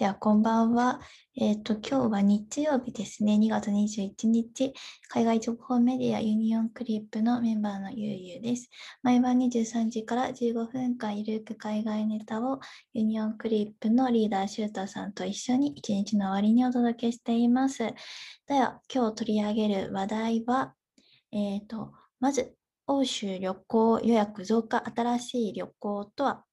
では、こんばんは。えっ、と、今日は日曜日ですね。2月21日、海外情報メディアユニオンクリップのメンバーのゆうゆうです。毎晩23時から15分間ゆるく海外ネタをユニオンクリップのリーダーシュータさんと一緒に一日の終わりにお届けしています。では、今日取り上げる話題は、えっ、と、まず、欧州旅行予約増加新しい旅行とは、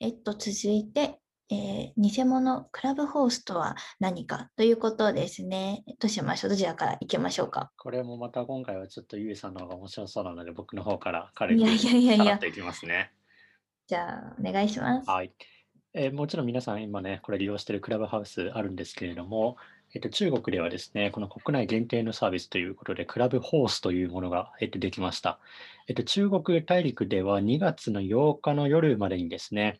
えっと、続いて、えー、偽物クラブホースとは何かということですね。どうしましょう？どちらから行きましょうか？これもまた今回はちょっとゆいさんの方が面白そうなので、僕の方から軽くいやいやいやいやっていきますね。じゃあ、お願いします。はい。えーもちろん皆さん今ね、これ利用しているクラブハウスあるんですけれども、えっと、中国ではですね、この国内限定のサービスということで、クラブホースというものが、えっと、できました。えっと、中国大陸では2月の8日の夜までにですね、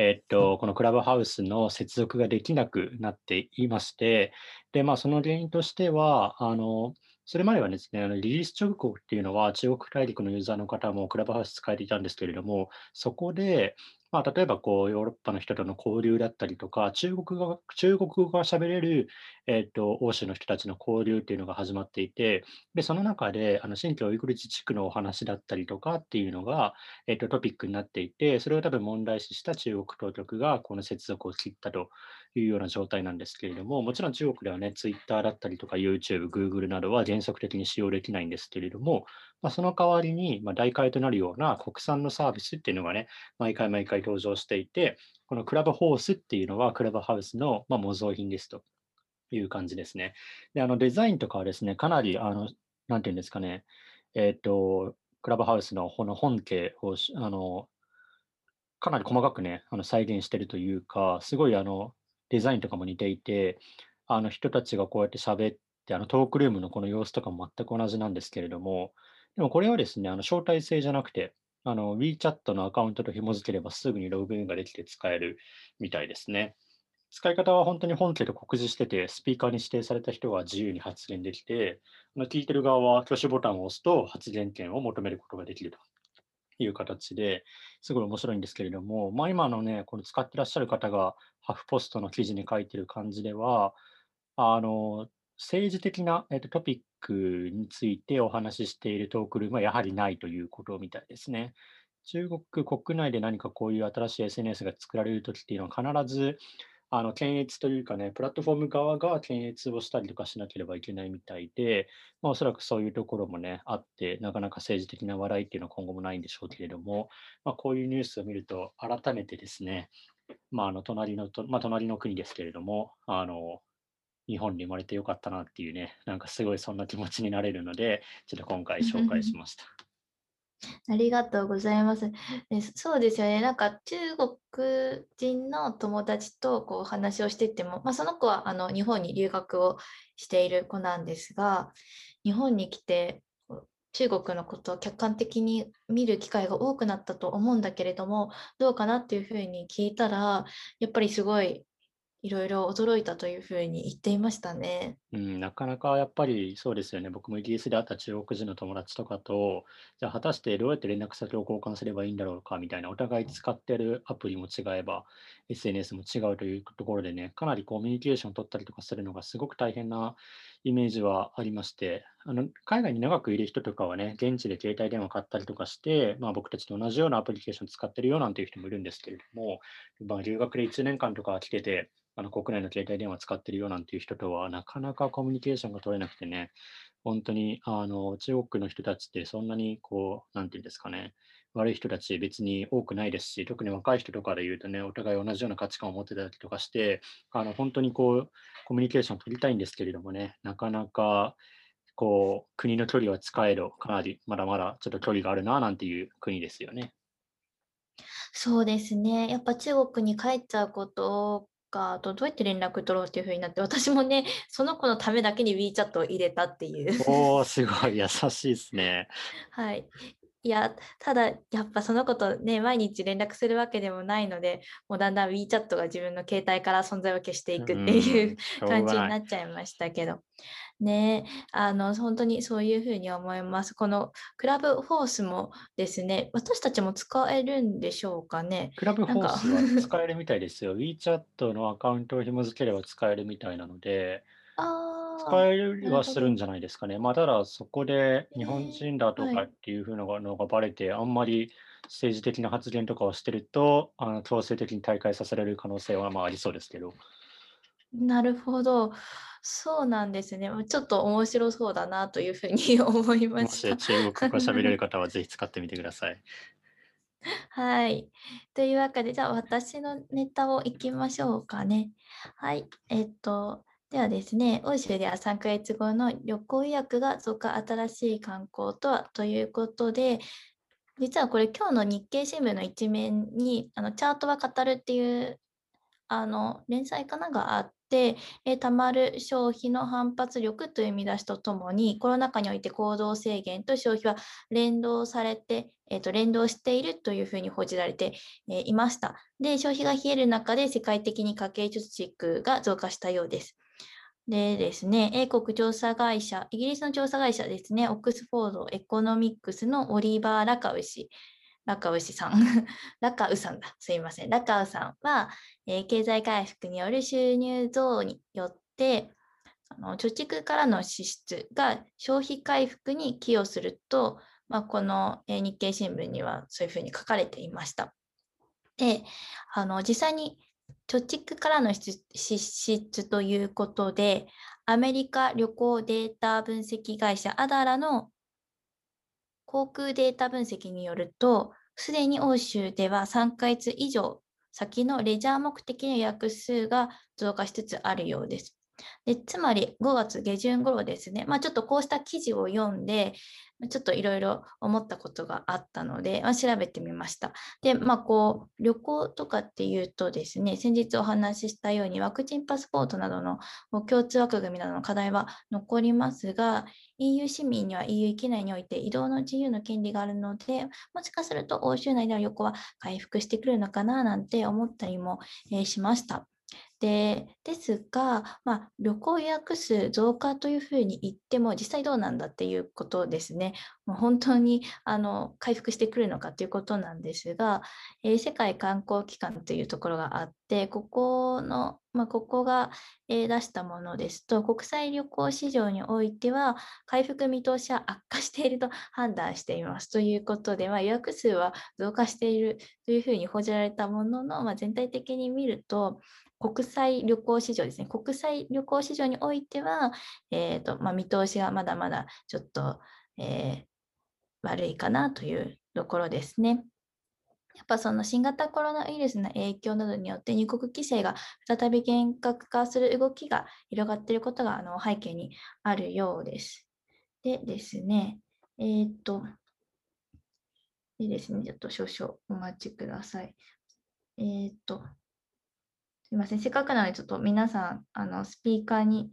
えっと、このクラブハウスの接続ができなくなっていまして、で、まあ、その原因としては、あの、それまではですね、リリース直後っていうのは中国大陸のユーザーの方もクラブハウス使えていたんですけれども、そこで、まあ、例えばこうヨーロッパの人との交流だったりとか、中国語が中国語が喋れる、えっと欧州の人たちの交流っていうのが始まっていて、でその中であの新疆ウイグル自治区のお話だったりとかっていうのが、えっとトピックになっていて、それを多分問題視した中国当局がこの接続を切ったというような状態なんですけれども、もちろん中国ではね、Twitter だったりとか YouTube、Google などは原則的に使用できないんですけれども、まあ、その代わりに、まあ、代替となるような国産のサービスっていうのがね、毎回毎回登場していて、このクラブホースっていうのはクラブハウスの、ま、模造品ですと。いう感じですね。で、あのデザインとかはですね、かなり、あの、なんていうんですかね、えっ、と、クラブハウスのこの本家を、あの、かなり細かくね、あの再現してるというか、すごいあのデザインとかも似ていて、あの人たちがこうやって喋って、あのトークルームのこの様子とかも全く同じなんですけれども、でもこれはですね、あの招待制じゃなくて、あの WeChat のアカウントと紐付ければすぐにログインができて使えるみたいですね。使い方は本当に本家と酷似してて、スピーカーに指定された人は自由に発言できて、聞いてる側は挙手ボタンを押すと発言権を求めることができるという形ですごい面白いんですけれども、まあ、今のね、この使ってらっしゃる方がハフポストの記事に書いてる感じでは、あの政治的な、えっと、トピックについてお話ししているトークルームはやはりないということみたいですね。中国国内で何かこういう新しい SNS が作られるときっていうのは必ずあの検閲というかね、プラットフォーム側が検閲をしたりとかしなければいけないみたいで、まあ、おそらくそういうところもね、あって、なかなか政治的な話題っていうのは今後もないんでしょうけれども、まあ、こういうニュースを見ると、改めてですね、まあ、あの隣のと、まあ、隣の国ですけれども、あの日本に生まれてよかったなっていうね、なんかすごいそんな気持ちになれるので、ちょっと今回紹介しました。ありがとうございます。でそうですよね。なんか中国人の友達とこう話をしてても、まあ、その子はあの日本に留学をしている子なんですが、日本に来て中国のことを客観的に見る機会が多くなったと思うんだけれども、どうかなっていうふうに聞いたら、やっぱりすごいいろいろ驚いたというふうに言っていましたね。うん、なかなかやっぱりそうですよね。僕もイギリスで会った中国人の友達とかと、じゃあ果たしてどうやって連絡先を交換すればいいんだろうかみたいな、お互い使っているアプリも違えば、SNS も違うというところでね、かなりコミュニケーションを取ったりとかするのがすごく大変なイメージはありまして、あの海外に長くいる人とかはね、現地で携帯電話買ったりとかして、まあ、僕たちと同じようなアプリケーション使ってるよなんていう人もいるんですけれども、まあ、留学で1年間とか来てて、あの国内の携帯電話使ってるよなんていう人とはなかなかコミュニケーションが取れなくてね、本当にあの中国の人たちってそんなにこう、なんていうんですかね、悪い人たち別に多くないですし、特に若い人とかで言うとね、お互い同じような価値観を持ってたりとかして、あの本当にこう、コミュニケーションを取りたいんですけれどもね、なかなかこう、国の距離は近いど、かなりまだまだちょっと距離があるななんていう国ですよね。そうですね。やっぱ中国に帰っちゃうことが、あとどうやって連絡取ろうっていうふうになって、私もね、その子のためだけに WeChat を入れたっていう。おー、すごい優しいですね。はい。いや、ただやっぱその子とね、毎日連絡するわけでもないので、もうだんだん WeChat が自分の携帯から存在を消していくっていう感じになっちゃいましたけど。ねあの、本当にそういうふうに思います。このクラブフォースもですね、私たちも使えるんでしょうかね。クラブフォースは使えるみたいですよ。WeChat のアカウントを紐付ければ使えるみたいなので、使えるはするんじゃないですかね。まあ、ただそこで日本人だとかっていうふうなのがバレて、あんまり政治的な発言とかをしてると、あの強制的に大会させられる可能性はまあありそうですけど。なるほど。そうなんですね。ちょっと面白そうだなというふうに思いまもした。し中国語が喋れる方はぜひ使ってみてください。はい。というわけで、じゃあ私のネタをいきましょうかね。はい。えっと、ではですね、欧州では3ヶ月後の旅行予約が増加新しい観光とは？ということで、実はこれ今日の日経新聞の一面にあのチャートは語るっていうあの連載かながあって、えーたまる消費の反発力という見出しとともに、コロナ禍において行動制限と消費は連動されて、えーと連動しているというふうに報じられて、えーいました。で、消費が冷える中で世界的に家計貯蓄が増加したようです。でですね、英国調査会社、イギリスの調査会社ですね、オックスフォードエコノミックスのオリバー・ラカウ氏、ラカウ氏さん、ラカウさんだ、すいません、ラカウさんは、えー経済回復による収入増によって、あの貯蓄からの支出が消費回復に寄与すると、まあ、この、え日経新聞にはそういうふうに書かれていました。で、あの実際に貯蓄からの支出ということで、アメリカ旅行データ分析会社アダラの航空データ分析によると、すでに欧州では3ヶ月以上先のレジャー目的の予約数が増加しつつあるようです。でつまり5月下旬頃ですね、まあ、ちょっとこうした記事を読んで、ちょっといろいろ思ったことがあったので、まあ、調べてみました。で、まあ、こう、旅行とかっていうとですね、先日お話ししたようにワクチンパスポートなどの共通枠組みなどの課題は残りますが、EU 市民には EU 域内において移動の自由の権利があるので、もしかすると欧州内での旅行は回復してくるのかななんて思ったりも、しました。でですが、まあ、旅行予約数増加というふうに言っても、実際どうなんだっていうことですね。本当にあの回復してくるのかということなんですが、えー世界観光機関というところがあって、ここの、まあ、ここが、えー出したものですと、国際旅行市場においては、回復見通しは悪化していると判断しています。ということで、まあ、予約数は増加しているというふうに報じられたものの、まあ、全体的に見ると、国際旅行市場ですね、国際旅行市場においては、えーとまあ、見通しがまだまだちょっと、えー悪いかなというところですね。やっぱその新型コロナウイルスの影響などによって入国規制が再び厳格化する動きが広がっていることがあの背景にあるようです。でですね、えーっと、でですね、ちょっと少々お待ちください。えーっと、すいません、せっかくなので、ちょっと皆さん、あのスピーカーに、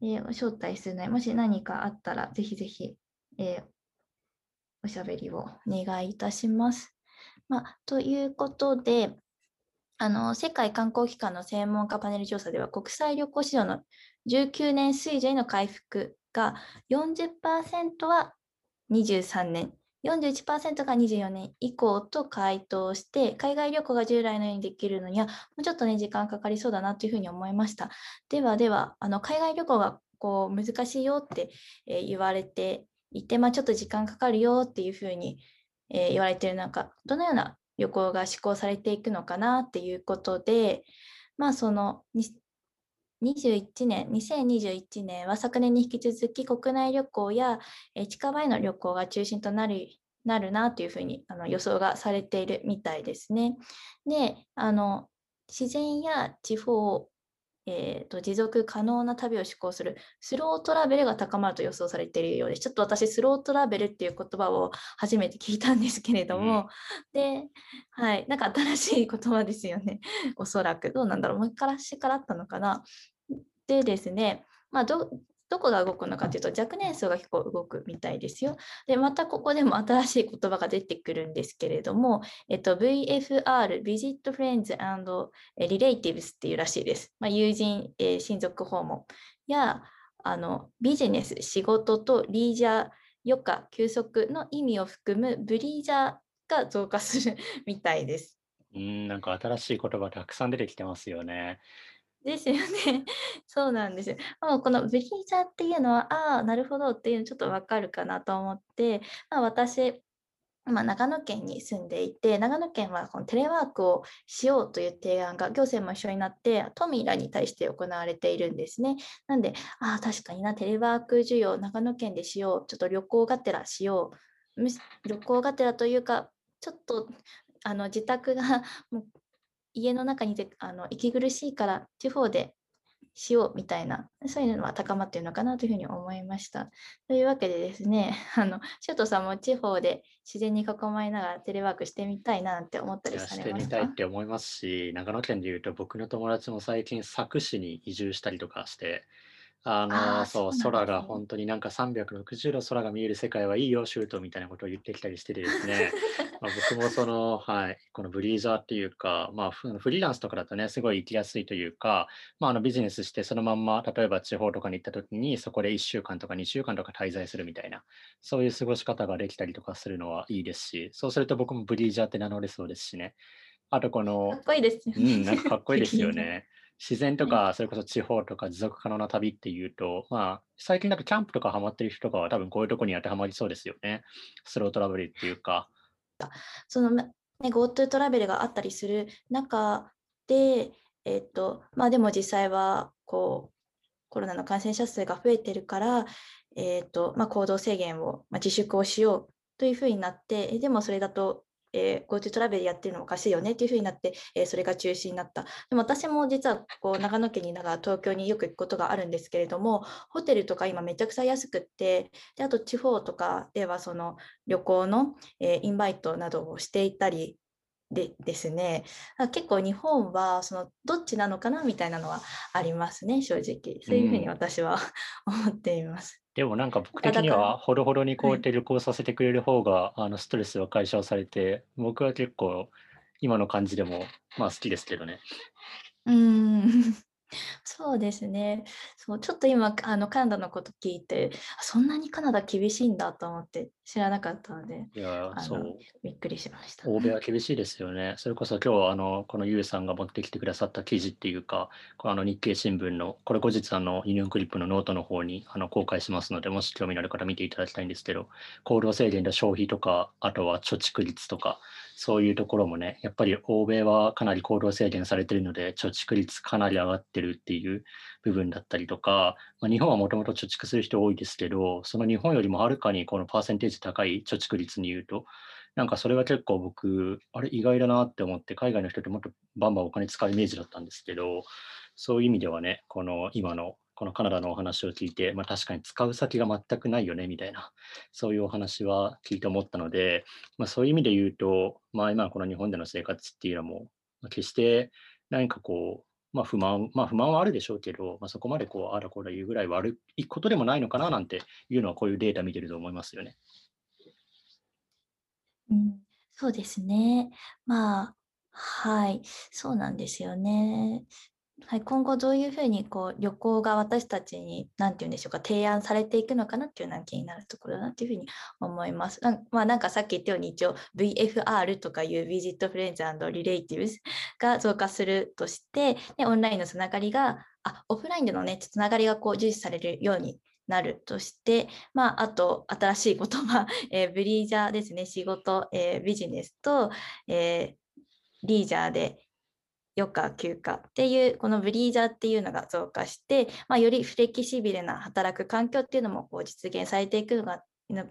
えー招待するので、もし何かあったら、ぜひぜひ、えーおしゃべりをお願いいたします。まあ、ということで、あの世界観光機関の専門家パネル調査では、国際旅行市場の19年水準への回復が40%は23年、41%が24年以降と回答して、海外旅行が従来のようにできるのには、もうちょっとね、時間かかりそうだなというふうに思いました。ではでは、あの海外旅行がこう難しいよって、言われていて、まあ、ちょっと時間かかるよっていうふうに、言われている中、どのような旅行が施行されていくのかなっていうことで、まあその21年、2021年は昨年に引き続き国内旅行や、えー近場への旅行が中心となるなるなというふうにあの予想がされているみたいですね。で、あの自然や地方、えーと持続可能な旅を志向するスロートラベルが高まると予想されているようです。ちょっと私、スロートラベルっていう言葉を初めて聞いたんですけれども、で、はい、なんか新しい言葉ですよね。おそらく。どうなんだろう。昔からあったのかな。でですね、まあ、どどこが動くのかというと若年層が結構動くみたいですよ。でまたここでも新しい言葉が出てくるんですけれども、えっと、VFR、Visit Friends and Relatives っていうらしいです。まあ、友人、えー、親族訪問やあのビジネス、仕事とリージャー、余暇、休息の意味を含むブリージャーが増加するみたいです。うん、なんか新しい言葉たくさん出てきてますよね。ですよね。そうなんですよ。もうこのブリーザーっていうのは、ああ、なるほどっていうのちょっとわかるかなと思って、まあ、私、まあ、長野県に住んでいて、長野県はこのテレワークをしようという提案が行政も一緒になって、都民らに対して行われているんですね。なんで、ああ、確かにな、テレワーク需要、長野県でしよう、ちょっと旅行がてらしよう、旅行がてらというか、ちょっとあの自宅が もう家の中にてあの息苦しいから地方でしようみたいな、そういうのは高まっているのかなというふうに思いました。というわけでですね、あの、シュートさんも地方で自然に囲まれながらテレワークしてみたいなって思ったりされますか？してみたいって思いますし、長野県でいうと僕の友達も最近佐久市に移住したりとかして、あの、そう、空が本当になんか360度空が見える世界はいいよ、シュートみたいなことを言ってきたりしててですね、まあ、僕もその、はい、このブリーザーっていうか、まあ、フリーランスとかだとね、すごい行きやすいというか、まあ、あのビジネスしてそのまんま、例えば地方とかに行った時に、そこで1週間とか2週間とか滞在するみたいな、そういう過ごし方ができたりとかするのはいいですし、そうすると僕もブリーザーって名乗れそうですしね。あとこの、かっこいいですよね。うん、なんかかっこいいですよね。自然とか、それこそ地方とか持続可能な旅っていうと、まあ、最近だとキャンプとかハマってる人とかは多分こういうとこに当てはまりそうですよね。スロートラベルっていうか。そのね、GoTo トラベルがあったりする中で、えっと、まあでも実際は、こう、コロナの感染者数が増えてるから、えっと、まあ行動制限を、まあ、自粛をしようというふうになって、でもそれだとえー、GoTo トラベルやってるのおかしいよねっていうふうになって、えー、それが中止になった。でも私も実はこう長野県にいながら東京によく行くことがあるんですけれども、ホテルとか今めちゃくちゃ安くって、であと地方とかではその旅行の、えー、インバイトなどをしていたりでですね、結構日本はそのどっちなのかなみたいなのはありますね、正直。そういうふうに私は、うん、思っています。でもなんか僕的には、ほどほどにこうやって旅行させてくれる方が、あのストレスは解消されて、僕は結構今の感じでも、まあ好きですけどね。うん。そうですね。そう、ちょっと今、あの、カナダのこと聞いて、そんなにカナダ厳しいんだと思って知らなかったので、いや、そう。びっくりしました。欧米は厳しいですよね。それこそ今日、あの、このユウさんが持ってきてくださった記事っていうか、このあの日経新聞の、これ後日、あの、ユニオンクリップのノートの方にあの公開しますので、もし興味のある方見ていただきたいんですけど、行動制限で消費とか、あとは貯蓄率とか、そういうところもね、やっぱり欧米はかなり行動制限されてるので、貯蓄率かなり上がってるっていう部分だったりとか、まあ、日本はもともと貯蓄する人多いですけど、その日本よりもはるかにこのパーセンテージ高い貯蓄率に言うと、なんかそれが結構僕、あれ意外だなって思って、海外の人ってもっとバンバンお金使うイメージだったんですけど、そういう意味ではね、この今のこのカナダのお話を聞いて、まあ、確かに使う先が全くないよねみたいな、そういうお話は聞いて思ったので、まあ、そういう意味で言うと、まあ、今この日本での生活っていうのも、決して何かこう、まあ、不満、まあ、不満はあるでしょうけど、まあ、そこまでこう、あらこら言うぐらい悪いことでもないのかななんていうのは、こういうデータ見てると思いますよね。うん、そうですね。まあ、はい、そうなんですよね。はい、今後どういうふうにこう旅行が私たちに何て言うんでしょうか提案されていくのかなっていうのは気になるところだなというふうに思います。なまあ、なんかさっき言ったように一応 VFR とかいう Visit Friends and Relatives が増加するとしてでオンラインのつながりがあオフラインでのねつながりがこう重視されるようになるとして、まあ、あと新しい言葉、えー、ブリージャーですね仕事、えー、ビジネスと、えー、リージャーで余暇休暇っていうこのブリーザーっていうのが増加して、まあ、よりフレキシビルな働く環境っていうのもこう実現されていくのが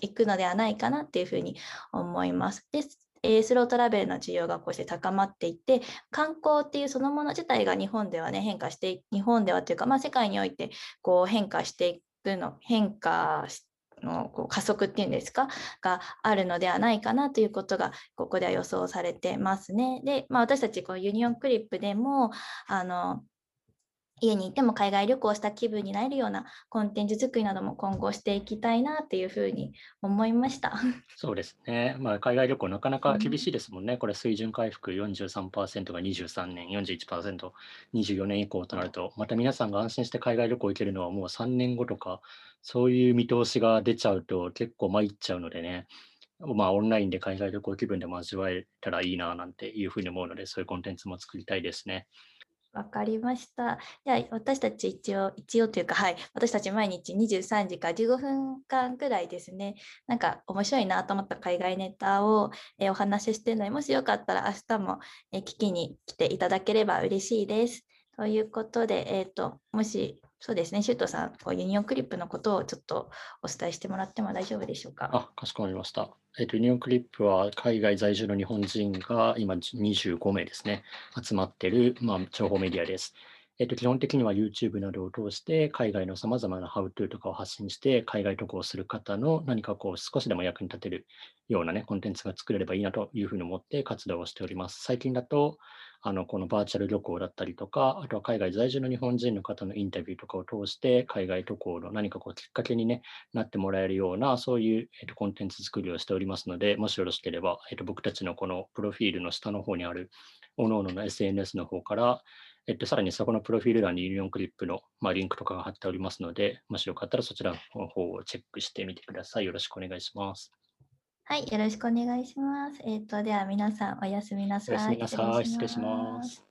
いくのではないかなっていうふうに思います。でえスロートラベルの需要がこうして高まっていて観光っていうそのもの自体が日本ではね変化して日本ではというか、まあ、世界においてこう変化していくの変化してのこう加速っていうんですか？があるのではないかなということがここでは予想されてますね。で、まあ、私たちこうユニオンクリップでもあの家にいても海外旅行した気分になれるようなコンテンツ作りなども今後していきたいなっていうふうに思いました。そうですね。まあ、海外旅行なかなか厳しいですもんね。これ水準回復43%が23年、41%、24年以降となると、また皆さんが安心して海外旅行行けるのはもう3年後とか、そういう見通しが出ちゃうと結構参っちゃうのでね。まあ、オンラインで海外旅行気分でも味わえたらいいななんていうふうに思うので、そういうコンテンツも作りたいですね。わかりました。じゃあ私たち一応、一応というか、はい、私たち毎日23時か15分間くらいですね、なんか面白いなと思った海外ネタを、えお話ししてるので、もしよかったら明日も、え聞きに来ていただければ嬉しいです。ということで、えっ、と、もし、そうですね、シュータさん、こうユニオンクリップのことをちょっとお伝えしてもらっても大丈夫でしょうか？あ、かしこまりました。えっと、ユニオンクリップは海外在住の日本人が今25名ですね、集まっている、まあ、情報メディアです。えっと、基本的には YouTube などを通して海外のさまざまな How to とかを発信して海外渡航する方の何かこう少しでも役に立てるようなね、コンテンツが作れればいいなというふうに思って活動をしております。最近だと、あの、このバーチャル旅行だったりとか、あとは海外在住の日本人の方のインタビューとかを通して海外渡航の何かこうきっかけにね、なってもらえるような、そういう、えっとコンテンツ作りをしておりますので、もしよろしければ、えっと僕たちのこのプロフィールの下の方にある、各々の SNS の方から、えっと、さらにそこのプロフィール欄にユニオンクリップの、まあ、リンクとかが貼っておりますので、もしよかったらそちらの方をチェックしてみてください。よろしくお願いします。はい、よろしくお願いします。えっ、と、では皆さんおやすみなさい。おやすみなさい。失礼します。